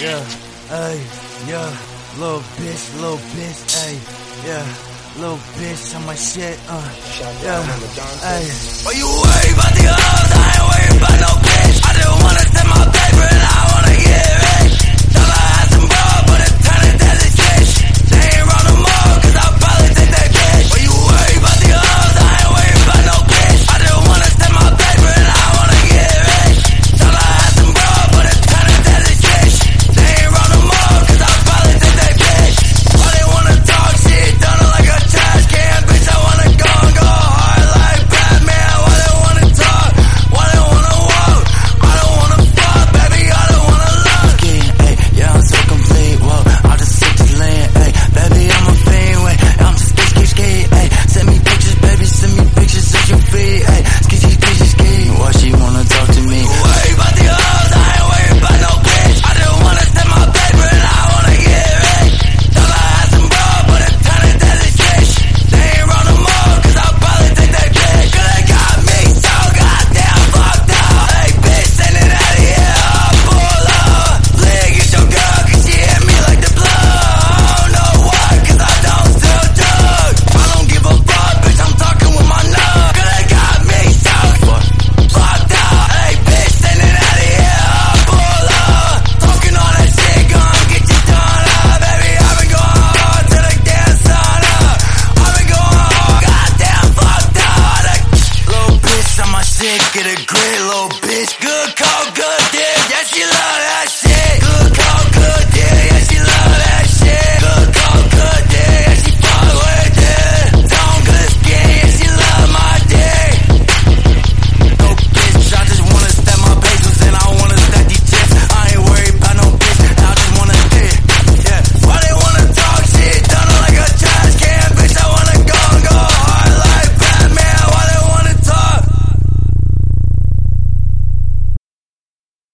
yeah, hey, yeah, little bitch, little bitch, hey, yeah. Little bitch on my shit, uh, yeah, hey. Are you worried about the sick of the great little bitch.